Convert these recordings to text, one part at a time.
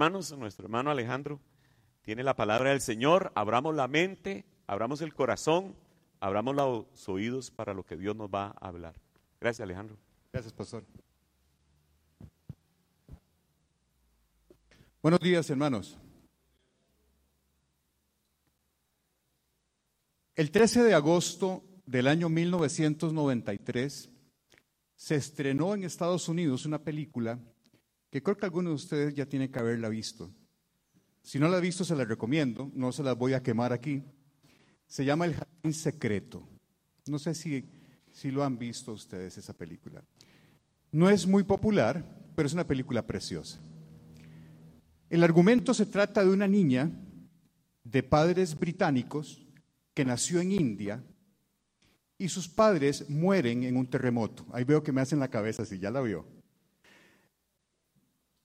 Hermanos, nuestro hermano Alejandro tiene la palabra del Señor. Abramos la mente, abramos el corazón, abramos los oídos para lo que Dios nos va a hablar. Gracias, Alejandro. Gracias, pastor. Buenos días, hermanos. El 13 de agosto del año 1993 se estrenó en Estados Unidos una película que creo que algunos de ustedes ya tienen que haberla visto. Si no la ha visto, se la recomiendo, no se las voy a quemar aquí. Se llama El Jardín Secreto. No sé si, si lo han visto ustedes esa película. No es muy popular, pero es una película preciosa. El argumento se trata de una niña de padres británicos que nació en India y sus padres mueren en un terremoto. Ahí veo que me hacen la cabeza si ya la vio.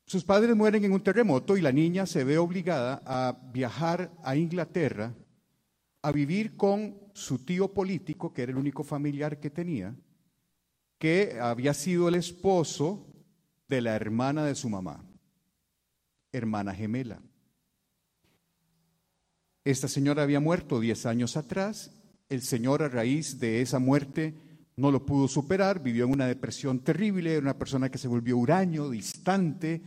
Sus padres mueren en un terremoto y la niña se ve obligada a viajar a Inglaterra a vivir con su tío político, que era el único familiar que tenía, que había sido el esposo de la hermana de su mamá, hermana gemela. Esta señora había muerto 10 años atrás, el señor a raíz de esa muerte no lo pudo superar, vivió en una depresión terrible, era una persona que se volvió huraño, distante,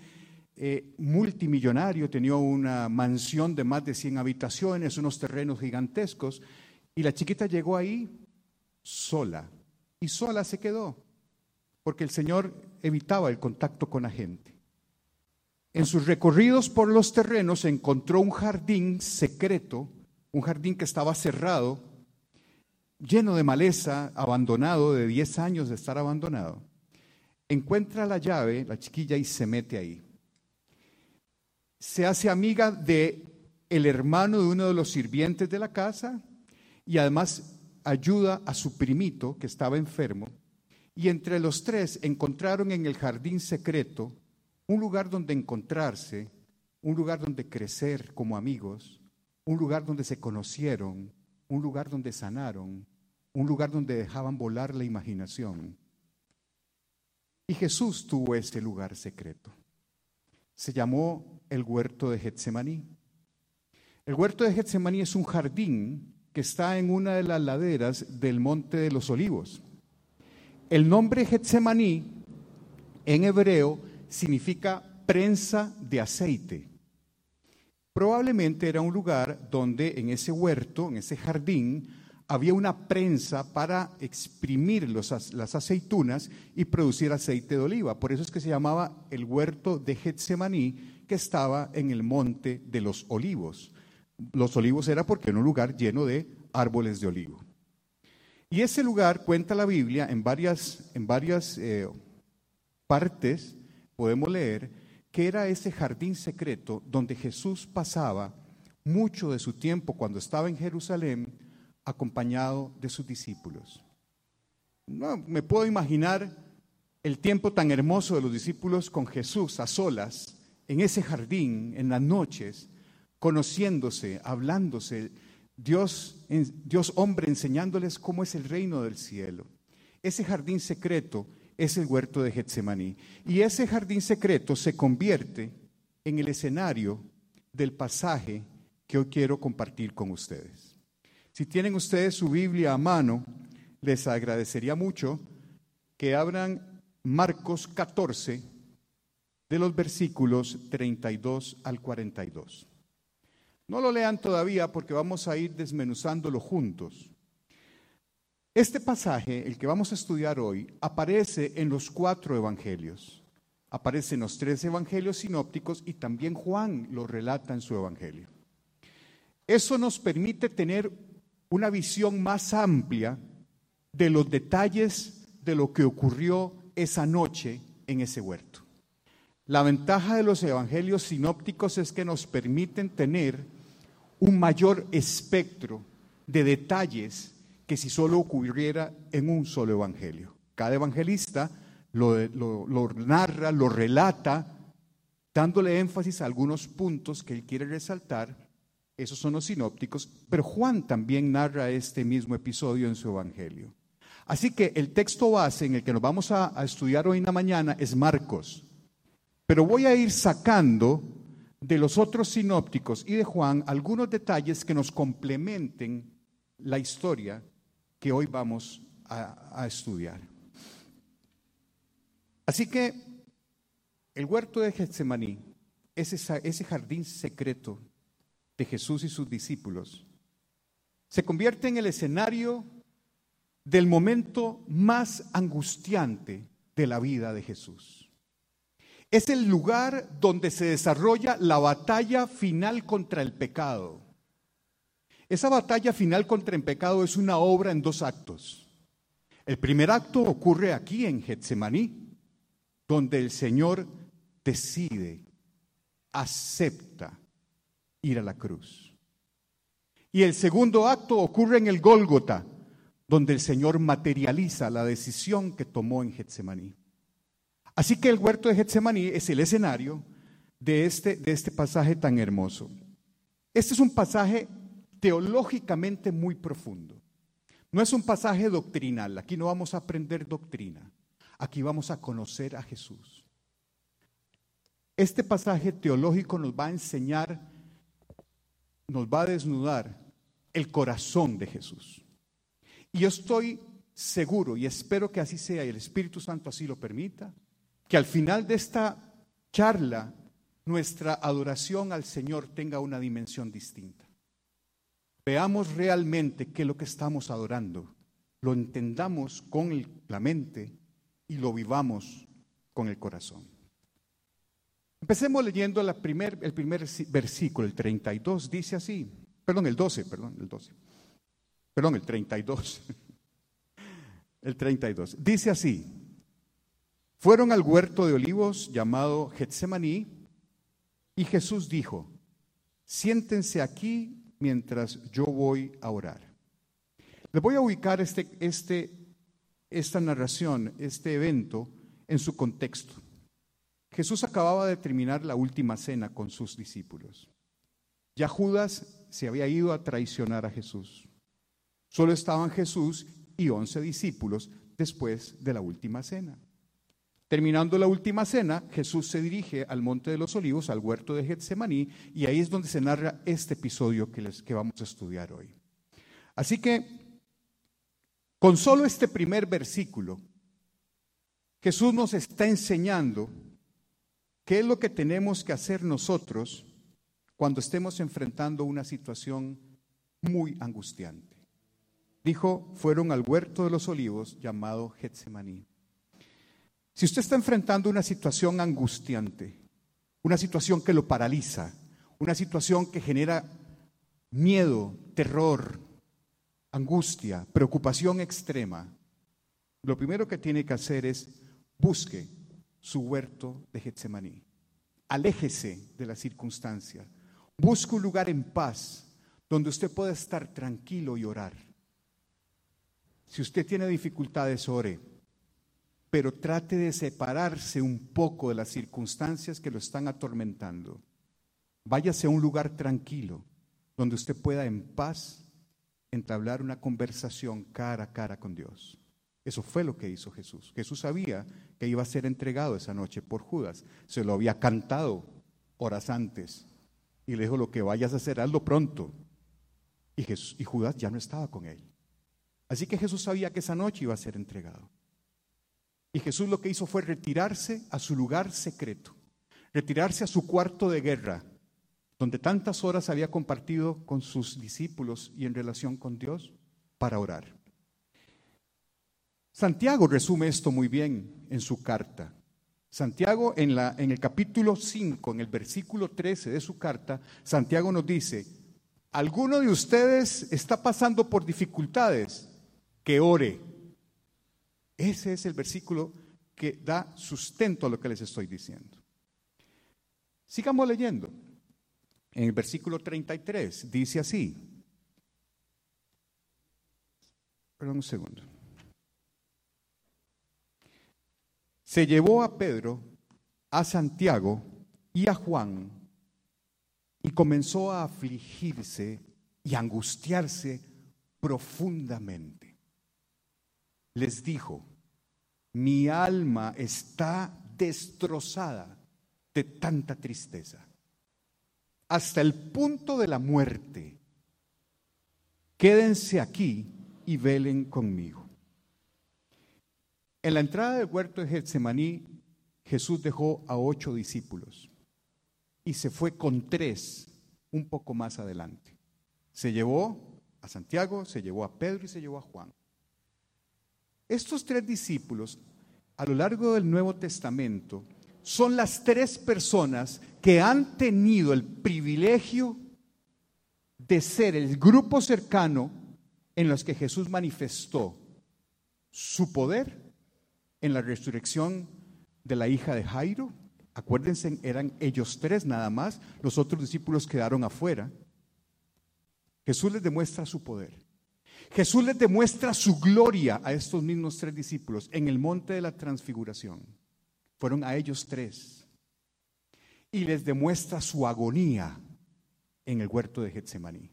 eh, multimillonario, tenía una mansión de más de 100 habitaciones, unos terrenos gigantescos, y la chiquita llegó ahí sola, y sola se quedó, porque el Señor evitaba el contacto con la gente. En sus recorridos por los terrenos encontró un jardín secreto, un jardín que estaba cerrado, lleno de maleza, abandonado, de 10 años de estar abandonado. Encuentra la llave, la chiquilla, y se mete ahí. Se hace amiga de el hermano de uno de los sirvientes de la casa y además ayuda a su primito que estaba enfermo. Y entre los tres encontraron en el jardín secreto un lugar donde encontrarse, un lugar donde crecer como amigos, un lugar donde se conocieron, un lugar donde sanaron, un lugar donde dejaban volar la imaginación. Y Jesús tuvo este lugar secreto. Se llamó el huerto de Getsemaní. El huerto de Getsemaní es un jardín que está en una de las laderas del Monte de los Olivos. El nombre Getsemaní en hebreo significa prensa de aceite. Probablemente era un lugar donde en ese huerto, en ese jardín, había una prensa para exprimir las aceitunas y producir aceite de oliva. Por eso es que se llamaba el huerto de Getsemaní, que estaba en el monte de los olivos. Los olivos era porque era un lugar lleno de árboles de olivo. Y ese lugar cuenta la Biblia en varias, en varias eh, partes, podemos leer, que era ese jardín secreto donde Jesús pasaba mucho de su tiempo cuando estaba en Jerusalén acompañado de sus discípulos. No, me puedo imaginar el tiempo tan hermoso de los discípulos con Jesús a solas, en ese jardín, en las noches, conociéndose, hablándose, Dios, Dios hombre enseñándoles cómo es el reino del cielo. Ese jardín secreto es el huerto de Getsemaní. Y ese jardín secreto se convierte en el escenario del pasaje que hoy quiero compartir con ustedes. Si tienen ustedes su Biblia a mano, les agradecería mucho que abran Marcos 14 de los versículos 32 al 42. No lo lean todavía porque vamos a ir desmenuzándolo juntos. Este pasaje, el que vamos a estudiar hoy, aparece en los cuatro evangelios. Aparece en los tres evangelios sinópticos y también Juan lo relata en su evangelio. Eso nos permite tener una visión más amplia de los detalles de lo que ocurrió esa noche en ese huerto. La ventaja de los evangelios sinópticos es que nos permiten tener un mayor espectro de detalles que si solo ocurriera en un solo evangelio. Cada evangelista lo, narra, lo relata, dándole énfasis a algunos puntos que él quiere resaltar. Esos son los sinópticos, pero Juan también narra este mismo episodio en su evangelio. Así que el texto base en el que nos vamos a, estudiar hoy en la mañana es Marcos. Pero voy a ir sacando de los otros sinópticos y de Juan algunos detalles que nos complementen la historia que hoy vamos a, estudiar. Así que el huerto de Getsemaní es ese jardín secreto de Jesús y sus discípulos. Se convierte en el escenario del momento más angustiante de la vida de Jesús. Es el lugar donde se desarrolla la batalla final contra el pecado. Esa batalla final contra el pecado es una obra en dos actos. El primer acto ocurre aquí en Getsemaní, donde el Señor decide, acepta ir a la cruz. Y el segundo acto ocurre en el Gólgota, donde el Señor materializa la decisión que tomó en Getsemaní. Así que el huerto de Getsemaní es el escenario de este, de este pasaje tan hermoso. Este es un pasaje teológicamente muy profundo. No es un pasaje doctrinal, aquí no vamos a aprender doctrina, aquí vamos a conocer a Jesús. Este pasaje teológico nos va a enseñar, nos va a desnudar el corazón de Jesús. Y yo estoy seguro y espero que así sea y el Espíritu Santo así lo permita, que al final de esta charla nuestra adoración al Señor tenga una dimensión distinta. Veamos realmente qué es lo que estamos adorando, lo entendamos con la mente y lo vivamos con el corazón. Empecemos leyendo el primer versículo, el 32, dice así, perdón, el 12, perdón, el 12 perdón, el 32. El 32. Dice así, fueron al huerto de olivos llamado Getsemaní y Jesús dijo, siéntense aquí mientras yo voy a orar. Les voy a ubicar este, este, esta narración, este evento, en su contexto. Jesús acababa de terminar la última cena con sus discípulos. Ya Judas se había ido a traicionar a Jesús. Solo estaban Jesús y once discípulos después de la última cena. Terminando la última cena, Jesús se dirige al Monte de los Olivos, al huerto de Getsemaní, y ahí es donde se narra este episodio que, les, que vamos a estudiar hoy. Así que, con solo este primer versículo, Jesús nos está enseñando qué es lo que tenemos que hacer nosotros cuando estemos enfrentando una situación muy angustiante. Dijo, fueron al huerto de los olivos llamado Getsemaní. Si usted está enfrentando una situación angustiante, una situación que lo paraliza, una situación que genera miedo, terror, angustia, preocupación extrema, lo primero que tiene que hacer es busque su huerto de Getsemaní. Aléjese de la circunstancia. Busque un lugar en paz donde usted pueda estar tranquilo y orar. Si usted tiene dificultades, ore, pero trate de separarse un poco de las circunstancias que lo están atormentando. Váyase a un lugar tranquilo, donde usted pueda en paz entablar una conversación cara a cara con Dios. Eso fue lo que hizo Jesús. Jesús sabía que iba a ser entregado esa noche por Judas. Se lo había cantado horas antes. Y le dijo, lo que vayas a hacer, hazlo pronto. Y, y Judas ya no estaba con él. Así que Jesús sabía que esa noche iba a ser entregado. Y Jesús lo que hizo fue retirarse a su lugar secreto, retirarse a su cuarto de guerra, donde tantas horas había compartido con sus discípulos y en relación con Dios, para orar. Santiago resume esto muy bien en su carta. Santiago en, la, en el capítulo 5, en el versículo 13 de su carta, Santiago nos dice, ¿alguno de ustedes está pasando por dificultades? que ore. Ese es el versículo que da sustento a lo que les estoy diciendo. Sigamos leyendo. En el versículo 33 dice así. Perdón un segundo. Se llevó a Pedro, a Santiago y a Juan y comenzó a afligirse y angustiarse profundamente les dijo, mi alma está destrozada de tanta tristeza. hasta el punto de la muerte. Quédense aquí y velen conmigo. En la entrada del huerto de Getsemaní, Jesús dejó a ocho discípulos y se fue con tres un poco más adelante. Se llevó a Santiago, se llevó a Pedro y se llevó a Juan. Estos tres discípulos, a lo largo del Nuevo Testamento, son las tres personas que han tenido el privilegio de ser el grupo cercano en los que Jesús manifestó su poder en la resurrección de la hija de Jairo. Acuérdense, eran ellos tres nada más, los otros discípulos quedaron afuera. Jesús les demuestra su poder. Jesús les demuestra su gloria a estos mismos tres discípulos en el monte de la transfiguración. Fueron a ellos tres. Y les demuestra su agonía en el huerto de Getsemaní.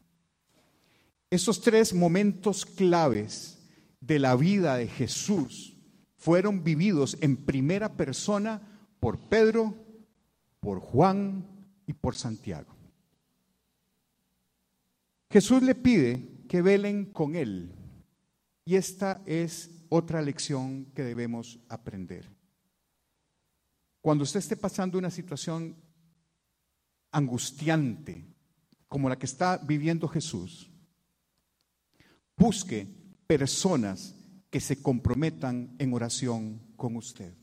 Esos tres momentos claves de la vida de Jesús fueron vividos en primera persona por Pedro, por Juan y por Santiago. Jesús le pide que velen con Él. Y esta es otra lección que debemos aprender. Cuando usted esté pasando una situación angustiante como la que está viviendo Jesús, busque personas que se comprometan en oración con usted.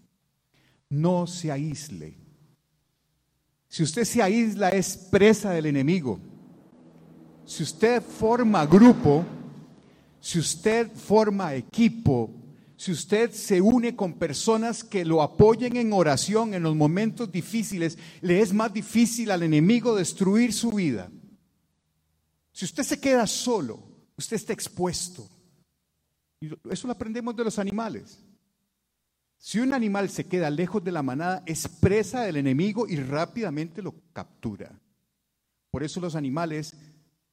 No se aísle. Si usted se aísla es presa del enemigo. Si usted forma grupo, si usted forma equipo, si usted se une con personas que lo apoyen en oración en los momentos difíciles, le es más difícil al enemigo destruir su vida. Si usted se queda solo, usted está expuesto. Eso lo aprendemos de los animales. Si un animal se queda lejos de la manada, es presa del enemigo y rápidamente lo captura. Por eso los animales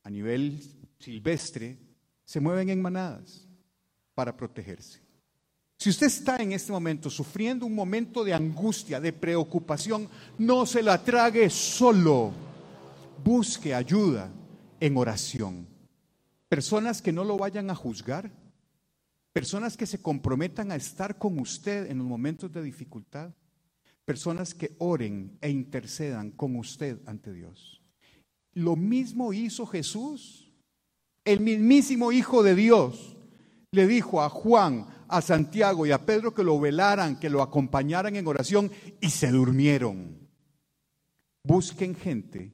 a nivel silvestre se mueven en manadas para protegerse. Si usted está en este momento sufriendo un momento de angustia, de preocupación, no se la trague solo. Busque ayuda en oración. Personas que no lo vayan a juzgar, personas que se comprometan a estar con usted en los momentos de dificultad, personas que oren e intercedan con usted ante Dios. Lo mismo hizo Jesús. El mismísimo Hijo de Dios le dijo a Juan, a Santiago y a Pedro que lo velaran, que lo acompañaran en oración y se durmieron. Busquen gente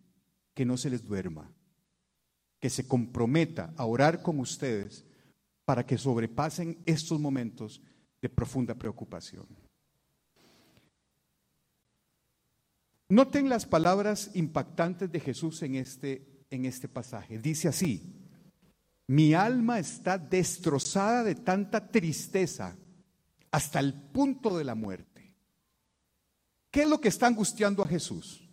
que no se les duerma, que se comprometa a orar con ustedes para que sobrepasen estos momentos de profunda preocupación. Noten las palabras impactantes de Jesús en este, en este pasaje. Dice así, mi alma está destrozada de tanta tristeza hasta el punto de la muerte. ¿Qué es lo que está angustiando a Jesús?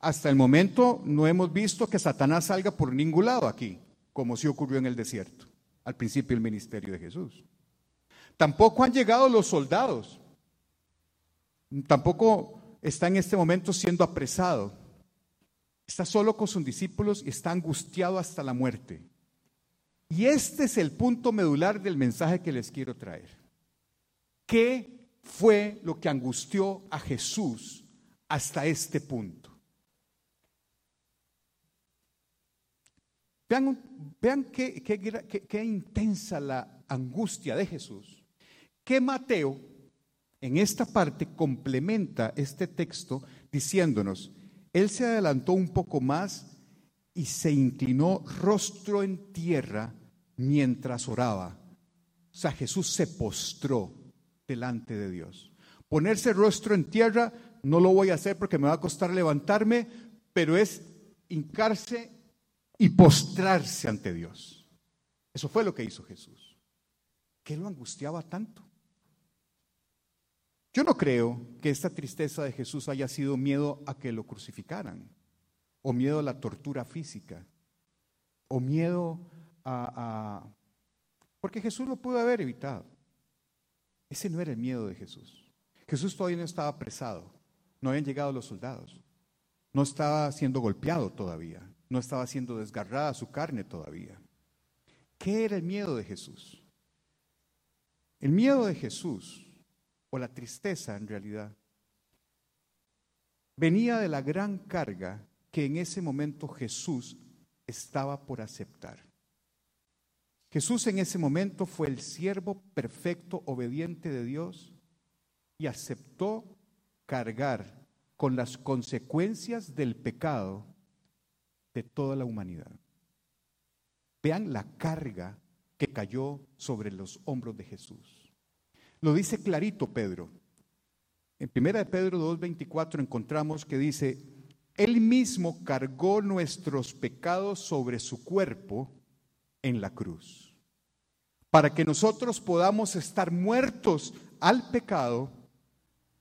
Hasta el momento no hemos visto que Satanás salga por ningún lado aquí, como sí ocurrió en el desierto, al principio del ministerio de Jesús. Tampoco han llegado los soldados. Tampoco está en este momento siendo apresado. Está solo con sus discípulos y está angustiado hasta la muerte. Y este es el punto medular del mensaje que les quiero traer. ¿Qué fue lo que angustió a Jesús hasta este punto? Vean, vean qué, qué intensa la angustia de Jesús. Que Mateo en esta parte complementa este texto diciéndonos, Él se adelantó un poco más y se inclinó rostro en tierra mientras oraba. O sea, Jesús se postró delante de Dios. Ponerse rostro en tierra no lo voy a hacer porque me va a costar levantarme, pero es hincarse y postrarse ante Dios. Eso fue lo que hizo Jesús. ¿Qué lo angustiaba tanto? Yo no creo que esta tristeza de Jesús haya sido miedo a que lo crucificaran, o miedo a la tortura física, o miedo a... Porque Jesús lo pudo haber evitado. Ese no era el miedo de Jesús. Jesús todavía no estaba apresado, no habían llegado los soldados, no estaba siendo golpeado todavía, no estaba siendo desgarrada su carne todavía. ¿Qué era el miedo de Jesús? El miedo de Jesús, o la tristeza en realidad, venía de la gran carga que en ese momento Jesús estaba por aceptar. Jesús en ese momento fue el siervo perfecto, obediente de Dios y aceptó cargar con las consecuencias del pecado de toda la humanidad. Vean la carga que cayó sobre los hombros de Jesús. Lo dice clarito Pedro. En 1 de Pedro 2.24 encontramos que dice, Él mismo cargó nuestros pecados sobre su cuerpo en la cruz, para que nosotros podamos estar muertos al pecado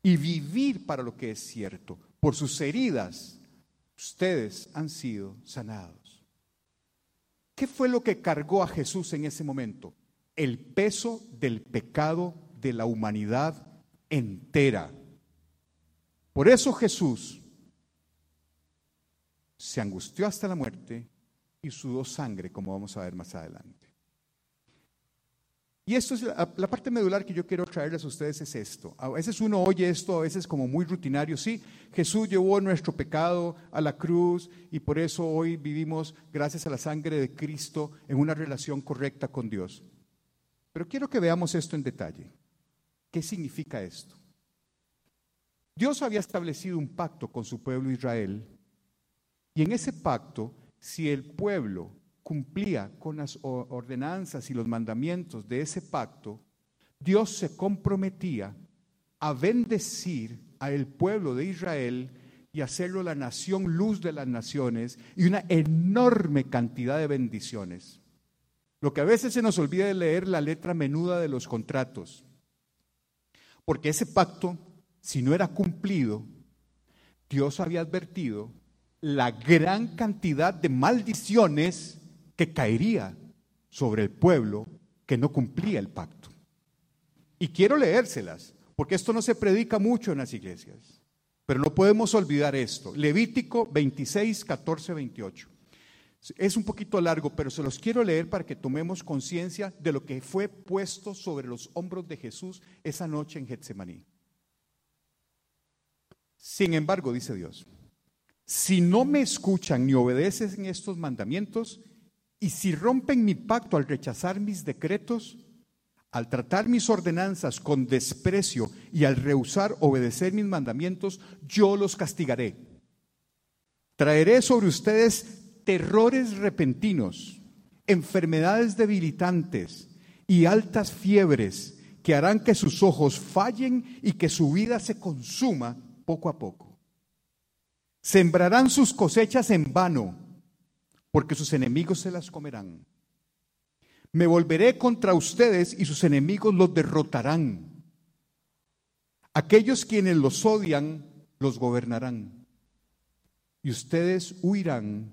y vivir para lo que es cierto. Por sus heridas, ustedes han sido sanados. ¿Qué fue lo que cargó a Jesús en ese momento? El peso del pecado de la humanidad entera. Por eso Jesús se angustió hasta la muerte y sudó sangre, como vamos a ver más adelante. Y esto es la, parte medular que yo quiero traerles a ustedes es esto. A veces uno oye esto, a veces como muy rutinario. Sí, Jesús llevó nuestro pecado a la cruz y por eso hoy vivimos, gracias a la sangre de Cristo, en una relación correcta con Dios. Pero quiero que veamos esto en detalle. ¿Qué significa esto? Dios había establecido un pacto con su pueblo Israel y en ese pacto, si el pueblo cumplía con las ordenanzas y los mandamientos de ese pacto, Dios se comprometía a bendecir a el pueblo de Israel y hacerlo la nación luz de las naciones y una enorme cantidad de bendiciones. Lo que a veces se nos olvida de leer la letra menuda de los contratos, porque ese pacto, si no era cumplido, Dios había advertido la gran cantidad de maldiciones que caería sobre el pueblo que no cumplía el pacto. Y quiero leérselas, porque esto no se predica mucho en las iglesias. Pero no podemos olvidar esto. Levítico 26, 14, 28. Es un poquito largo, pero se los quiero leer para que tomemos conciencia de lo que fue puesto sobre los hombros de Jesús esa noche en Getsemaní. Sin embargo, dice Dios, si no me escuchan ni obedecen estos mandamientos, y si rompen mi pacto al rechazar mis decretos, al tratar mis ordenanzas con desprecio y al rehusar obedecer mis mandamientos, yo los castigaré. Traeré sobre ustedes terrores repentinos, enfermedades debilitantes y altas fiebres que harán que sus ojos fallen y que su vida se consuma poco a poco. Sembrarán sus cosechas en vano porque sus enemigos se las comerán. Me volveré contra ustedes y sus enemigos los derrotarán. Aquellos quienes los odian los gobernarán. Y ustedes huirán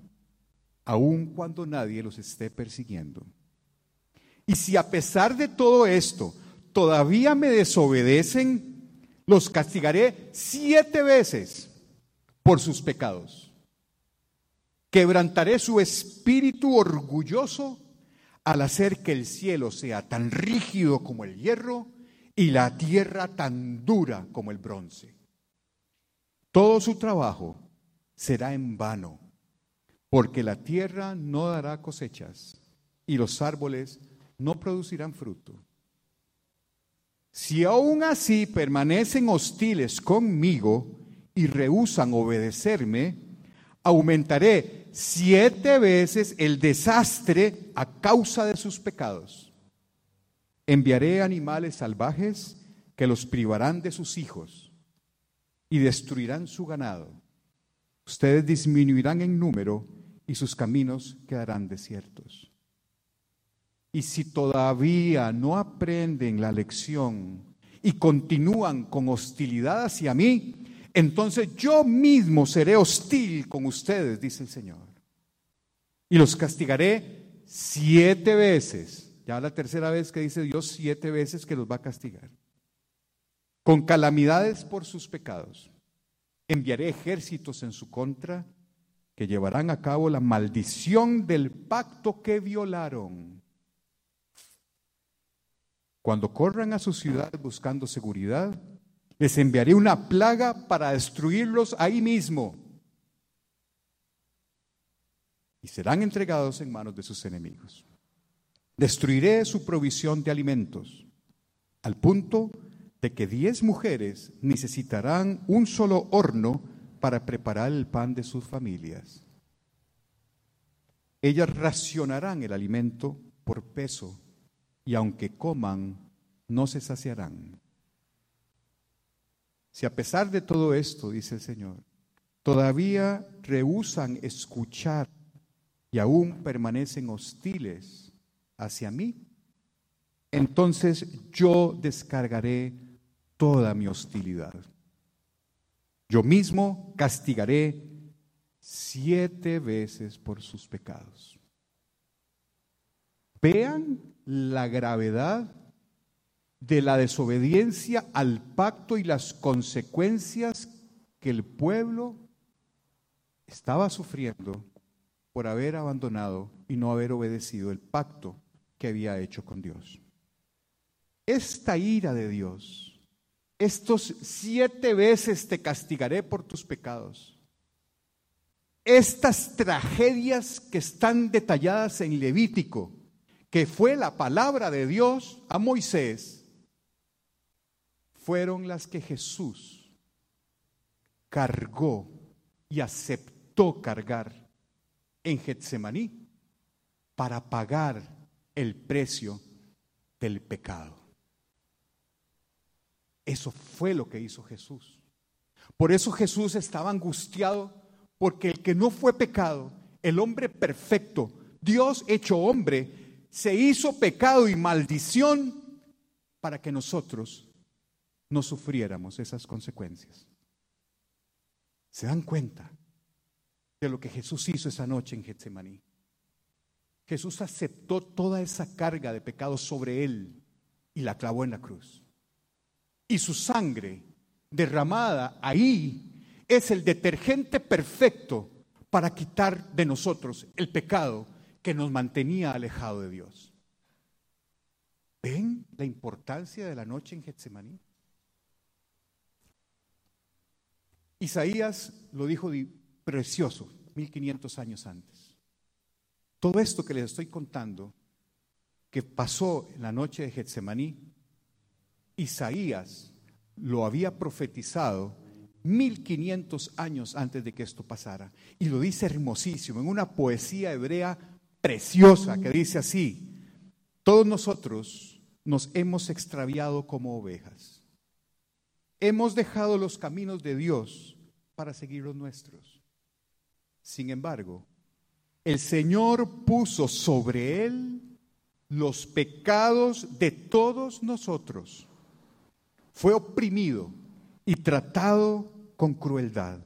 aun cuando nadie los esté persiguiendo. Y si a pesar de todo esto todavía me desobedecen, los castigaré siete veces por sus pecados. Quebrantaré su espíritu orgulloso al hacer que el cielo sea tan rígido como el hierro y la tierra tan dura como el bronce. Todo su trabajo será en vano, porque la tierra no dará cosechas y los árboles no producirán fruto. Si aún así permanecen hostiles conmigo y rehusan obedecerme, aumentaré siete veces el desastre a causa de sus pecados. Enviaré animales salvajes que los privarán de sus hijos y destruirán su ganado. Ustedes disminuirán en número y sus caminos quedarán desiertos. Y si todavía no aprenden la lección y continúan con hostilidad hacia mí, entonces yo mismo seré hostil con ustedes, dice el Señor. Y los castigaré siete veces. Ya la tercera vez que dice Dios siete veces que los va a castigar. Con calamidades por sus pecados. Enviaré ejércitos en su contra que llevarán a cabo la maldición del pacto que violaron. Cuando corran a su ciudad buscando seguridad, les enviaré una plaga para destruirlos ahí mismo. Y serán entregados en manos de sus enemigos. Destruiré su provisión de alimentos, al punto de que diez mujeres necesitarán un solo horno para preparar el pan de sus familias. Ellas racionarán el alimento por peso y aunque coman, no se saciarán. Si a pesar de todo esto, dice el Señor, todavía rehusan escuchar y aún permanecen hostiles hacia mí, entonces yo descargaré toda mi hostilidad. Yo mismo castigaré siete veces por sus pecados. Vean la gravedad de la desobediencia al pacto y las consecuencias que el pueblo estaba sufriendo por haber abandonado y no haber obedecido el pacto que había hecho con Dios. Esta ira de Dios, estos siete veces te castigaré por tus pecados, estas tragedias que están detalladas en Levítico, que fue la palabra de Dios a Moisés, fueron las que Jesús cargó y aceptó cargar en Getsemaní para pagar el precio del pecado. Eso fue lo que hizo Jesús. Por eso Jesús estaba angustiado, porque el que no fue pecado, el hombre perfecto, Dios hecho hombre, se hizo pecado y maldición para que nosotros no sufriéramos esas consecuencias. ¿Se dan cuenta de lo que Jesús hizo esa noche en Getsemaní? Jesús aceptó toda esa carga de pecado sobre él y la clavó en la cruz. Y su sangre derramada ahí es el detergente perfecto para quitar de nosotros el pecado que nos mantenía alejado de Dios. ¿Ven la importancia de la noche en Getsemaní? Isaías lo dijo precioso, 1500 años antes. Todo esto que les estoy contando, que pasó en la noche de Getsemaní, Isaías lo había profetizado 1500 años antes de que esto pasara. Y lo dice hermosísimo, en una poesía hebrea preciosa que dice así, todos nosotros nos hemos extraviado como ovejas. Hemos dejado los caminos de Dios para seguir los nuestros. Sin embargo, el Señor puso sobre él los pecados de todos nosotros. Fue oprimido y tratado con crueldad.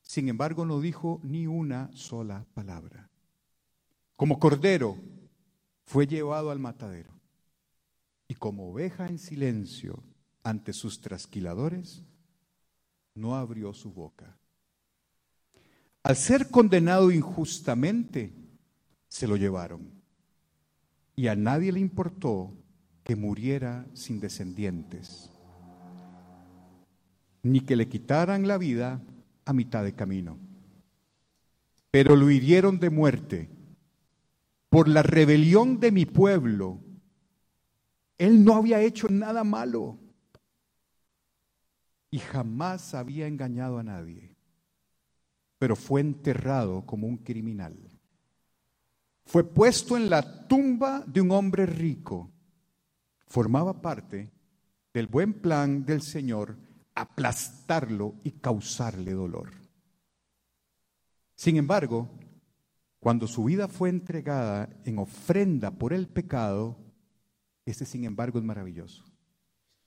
Sin embargo, no dijo ni una sola palabra. Como cordero, fue llevado al matadero. Y como oveja en silencio ante sus trasquiladores, no abrió su boca. Al ser condenado injustamente, se lo llevaron. Y a nadie le importó que muriera sin descendientes, ni que le quitaran la vida a mitad de camino. Pero lo hirieron de muerte por la rebelión de mi pueblo. Él no había hecho nada malo y jamás había engañado a nadie, pero fue enterrado como un criminal. Fue puesto en la tumba de un hombre rico. Formaba parte del buen plan del Señor aplastarlo y causarle dolor. Sin embargo, cuando su vida fue entregada en ofrenda por el pecado, este sin embargo es maravilloso.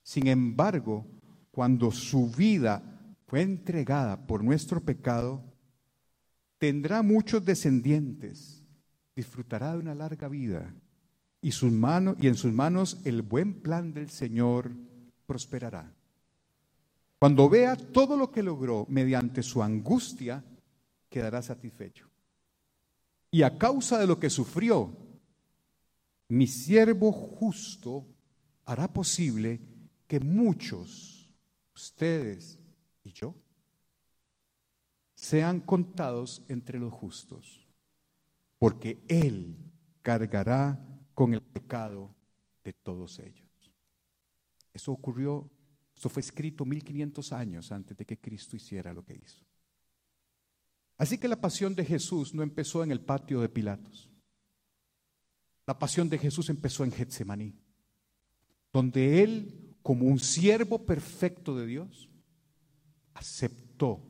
Sin embargo, cuando su vida fue entregada por nuestro pecado, tendrá muchos descendientes, disfrutará de una larga vida y, sus manos, y en sus manos el buen plan del Señor prosperará. Cuando vea todo lo que logró mediante su angustia, quedará satisfecho. Y a causa de lo que sufrió, mi siervo justo hará posible que muchos, ustedes y yo, sean contados entre los justos, porque Él cargará con el pecado de todos ellos. Eso ocurrió, esto fue escrito 1500 años antes de que Cristo hiciera lo que hizo. Así que la pasión de Jesús no empezó en el patio de Pilatos. La pasión de Jesús empezó en Getsemaní, donde Él, como un siervo perfecto de Dios, aceptó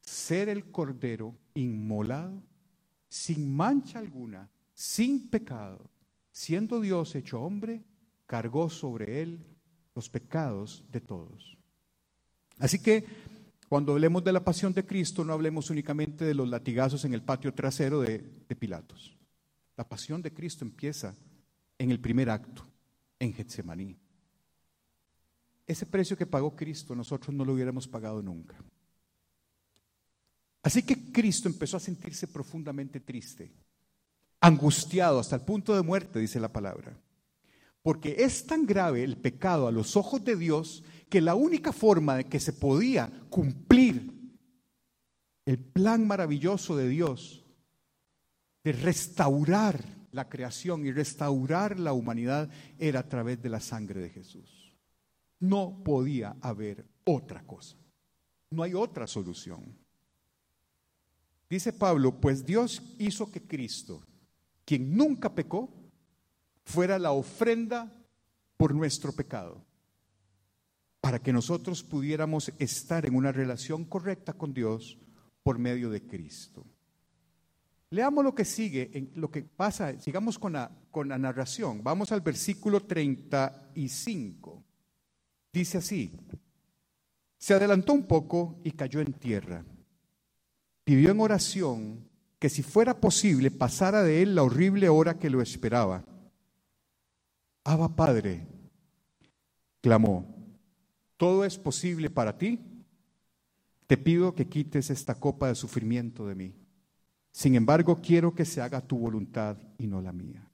ser el cordero inmolado, sin mancha alguna, sin pecado, siendo Dios hecho hombre, cargó sobre él los pecados de todos. Así que cuando hablemos de la pasión de Cristo, no hablemos únicamente de los latigazos en el patio trasero de, Pilatos. La pasión de Cristo empieza en el primer acto, en Getsemaní. Ese precio que pagó Cristo nosotros no lo hubiéramos pagado nunca. Así que Cristo empezó a sentirse profundamente triste, angustiado hasta el punto de muerte, dice la palabra. Porque es tan grave el pecado a los ojos de Dios que la única forma de que se podía cumplir el plan maravilloso de Dios de restaurar la creación y restaurar la humanidad era a través de la sangre de Jesús. No podía haber otra cosa. No hay otra solución. Dice Pablo, pues Dios hizo que Cristo, quien nunca pecó, fuera la ofrenda por nuestro pecado, para que nosotros pudiéramos estar en una relación correcta con Dios por medio de Cristo. Leamos lo que sigue, en lo que pasa, sigamos con la, con la narración. Vamos al versículo 35. Dice así, se adelantó un poco y cayó en tierra pidió en oración que si fuera posible pasara de él la horrible hora que lo esperaba. Abba Padre, clamó, todo es posible para ti. Te pido que quites esta copa de sufrimiento de mí. Sin embargo, quiero que se haga tu voluntad y no la mía.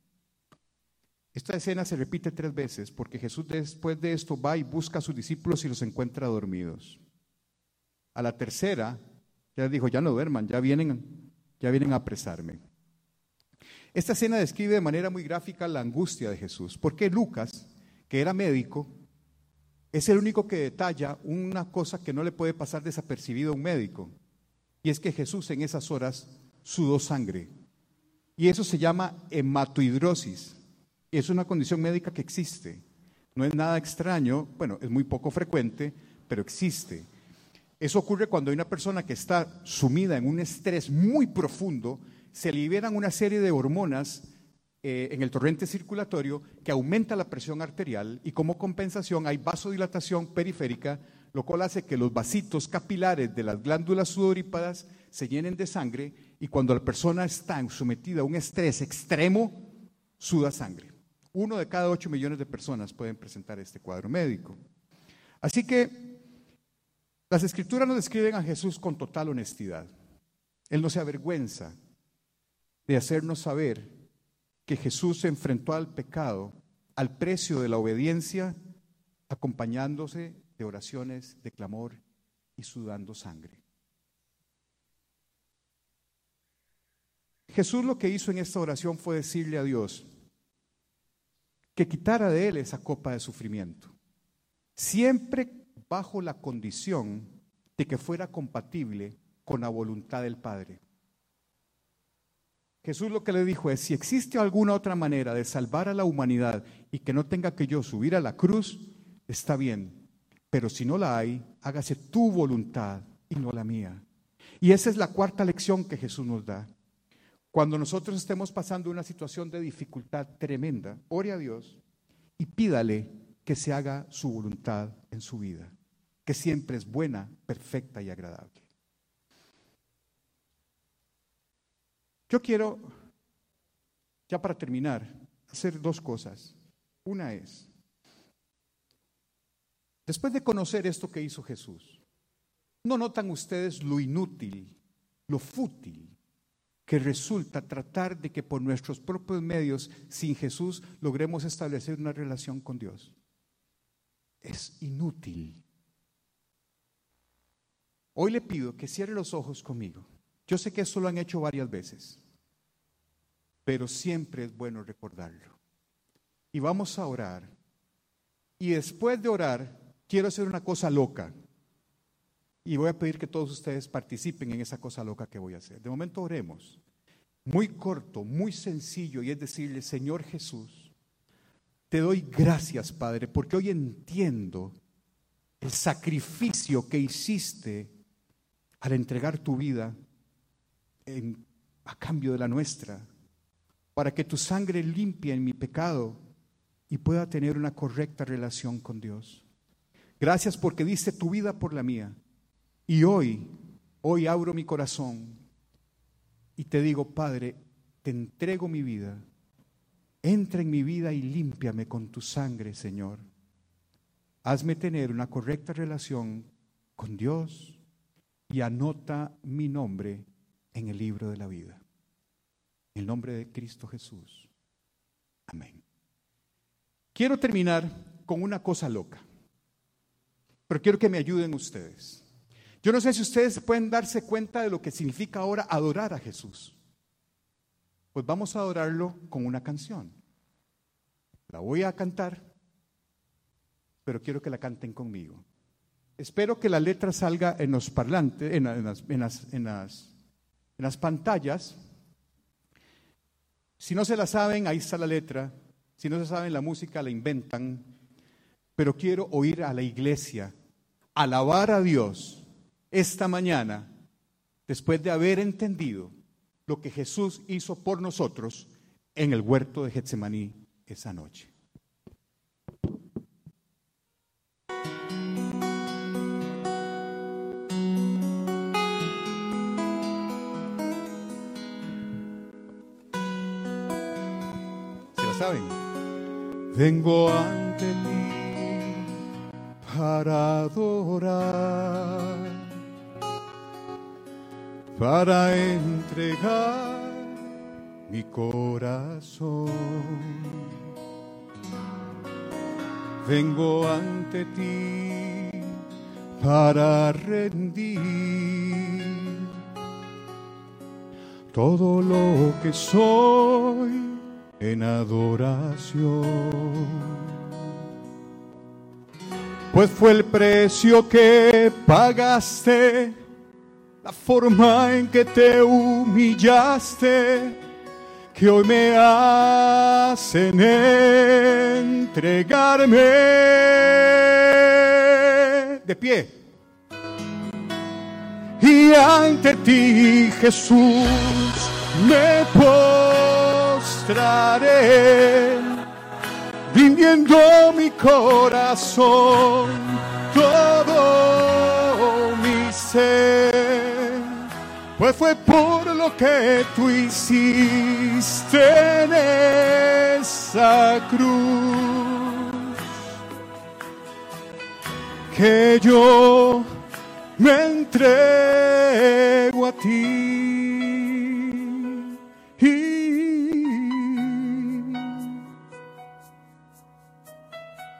Esta escena se repite tres veces porque Jesús después de esto va y busca a sus discípulos y los encuentra dormidos. A la tercera, ya dijo, ya no duerman, ya vienen, ya vienen a apresarme. Esta escena describe de manera muy gráfica la angustia de Jesús, porque Lucas, que era médico, es el único que detalla una cosa que no le puede pasar desapercibido a un médico, y es que Jesús en esas horas sudó sangre. Y eso se llama hematohidrosis. Es una condición médica que existe. No es nada extraño, bueno, es muy poco frecuente, pero existe. Eso ocurre cuando hay una persona que está sumida en un estrés muy profundo, se liberan una serie de hormonas eh, en el torrente circulatorio que aumenta la presión arterial y como compensación hay vasodilatación periférica, lo cual hace que los vasitos capilares de las glándulas sudorípadas se llenen de sangre y cuando la persona está sometida a un estrés extremo, suda sangre. Uno de cada ocho millones de personas pueden presentar este cuadro médico. Así que las escrituras nos describen a Jesús con total honestidad. Él no se avergüenza de hacernos saber que Jesús se enfrentó al pecado al precio de la obediencia, acompañándose de oraciones de clamor y sudando sangre. Jesús lo que hizo en esta oración fue decirle a Dios que quitara de él esa copa de sufrimiento. Siempre bajo la condición de que fuera compatible con la voluntad del Padre. Jesús lo que le dijo es, si existe alguna otra manera de salvar a la humanidad y que no tenga que yo subir a la cruz, está bien, pero si no la hay, hágase tu voluntad y no la mía. Y esa es la cuarta lección que Jesús nos da. Cuando nosotros estemos pasando una situación de dificultad tremenda, ore a Dios y pídale que se haga su voluntad en su vida, que siempre es buena, perfecta y agradable. Yo quiero, ya para terminar, hacer dos cosas. Una es, Después de conocer esto que hizo Jesús, ¿no notan ustedes lo inútil, lo fútil que resulta tratar de que por nuestros propios medios, sin Jesús, logremos establecer una relación con Dios? Es inútil. Hoy le pido que cierre los ojos conmigo. Yo sé que esto lo han hecho varias veces, pero siempre es bueno recordarlo. Y vamos a orar. Y después de orar, quiero hacer una cosa loca. Y voy a pedir que todos ustedes participen en esa cosa loca que voy a hacer. De momento oremos. Muy corto, muy sencillo, y es decirle, Señor Jesús, te doy gracias, Padre, porque hoy entiendo el sacrificio que hiciste al entregar tu vida a cambio de la nuestra, para que tu sangre limpie en mi pecado y pueda tener una correcta relación con Dios. Gracias porque diste tu vida por la mía. Y hoy, hoy abro mi corazón y te digo, Padre, te entrego mi vida. Entra en mi vida y límpiame con tu sangre, Señor. Hazme tener una correcta relación con Dios y anota mi nombre en el libro de la vida. En el nombre de Cristo Jesús. Amén. Quiero terminar con una cosa loca, pero quiero que me ayuden ustedes. Yo no sé si ustedes pueden darse cuenta de lo que significa ahora adorar a Jesús. Pues vamos a adorarlo con una canción. La voy a cantar, pero quiero que la canten conmigo. Espero que la letra salga en los parlantes, en, las, en las pantallas. Si no se la saben, ahí está la letra. Si no se saben la música, la inventan. Pero quiero oír a la iglesia alabar a Dios esta mañana, después de haber entendido lo que Jesús hizo por nosotros en el huerto de Getsemaní esa noche. ¿Se la saben? Vengo ante ti para adorar para entregar mi corazón. Vengo ante ti para rendir todo lo que soy en adoración. Pues fue el precio que pagaste la forma en que te humillaste, que hoy me hacen entregarme de pie. Y ante ti, Jesús, me postraré, rindiendo mi corazón, todo mi ser pues fue por lo que tú hiciste en esa cruz que yo me entrego a ti.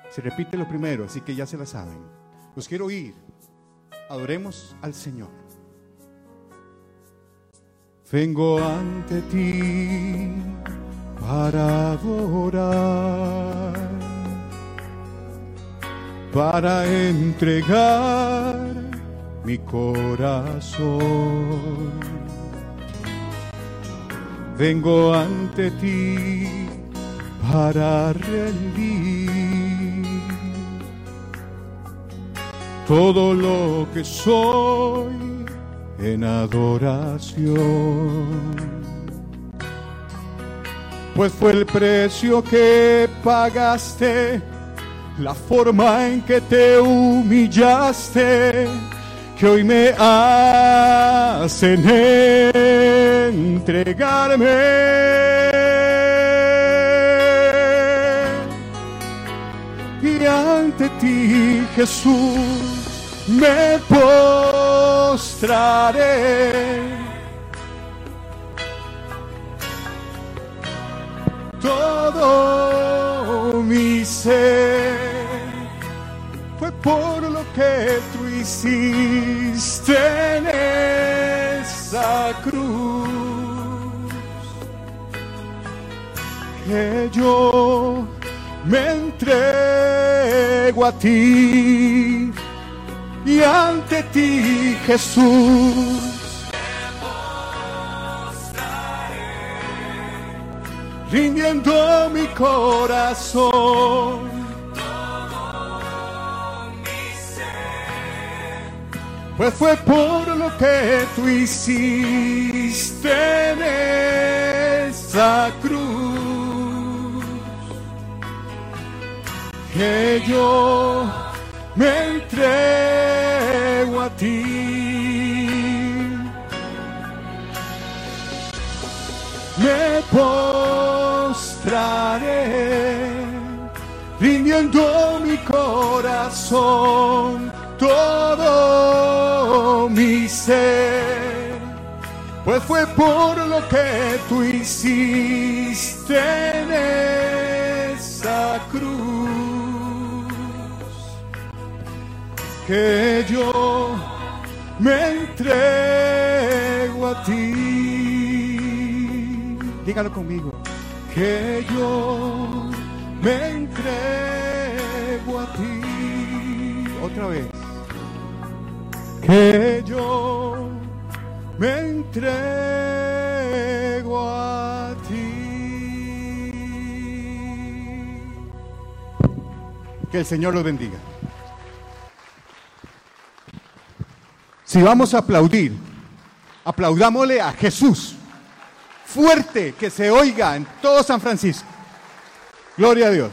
Se repite lo primero, así que ya se la saben. Los quiero oír. Adoremos al Señor. Vengo ante ti para adorar, para entregar mi corazón. Vengo ante ti para rendir todo lo que soy en adoración. Pues fue el precio que pagaste, la forma en que te humillaste, que hoy me hacen entregarme. Y ante ti, Jesús, me postraré. Todo mi ser fue por lo que tú hiciste en esa cruz. Que yo me entrego a ti y ante ti, Jesús. rindiendo mi corazón. Pues fue por lo que tú hiciste en esa cruz que yo me entrego ti. Me postraré, rindiendo mi corazón, todo mi ser. Pues fue por lo que tú hiciste en esa cruz que yo me entrego a ti. Dígalo conmigo. Que yo me entrego a ti. Otra vez. Que yo me entrego a ti. Que el Señor los bendiga. Si vamos a aplaudir, aplaudámosle a Jesús. Fuerte, que se oiga en todo San Francisco. Gloria a Dios.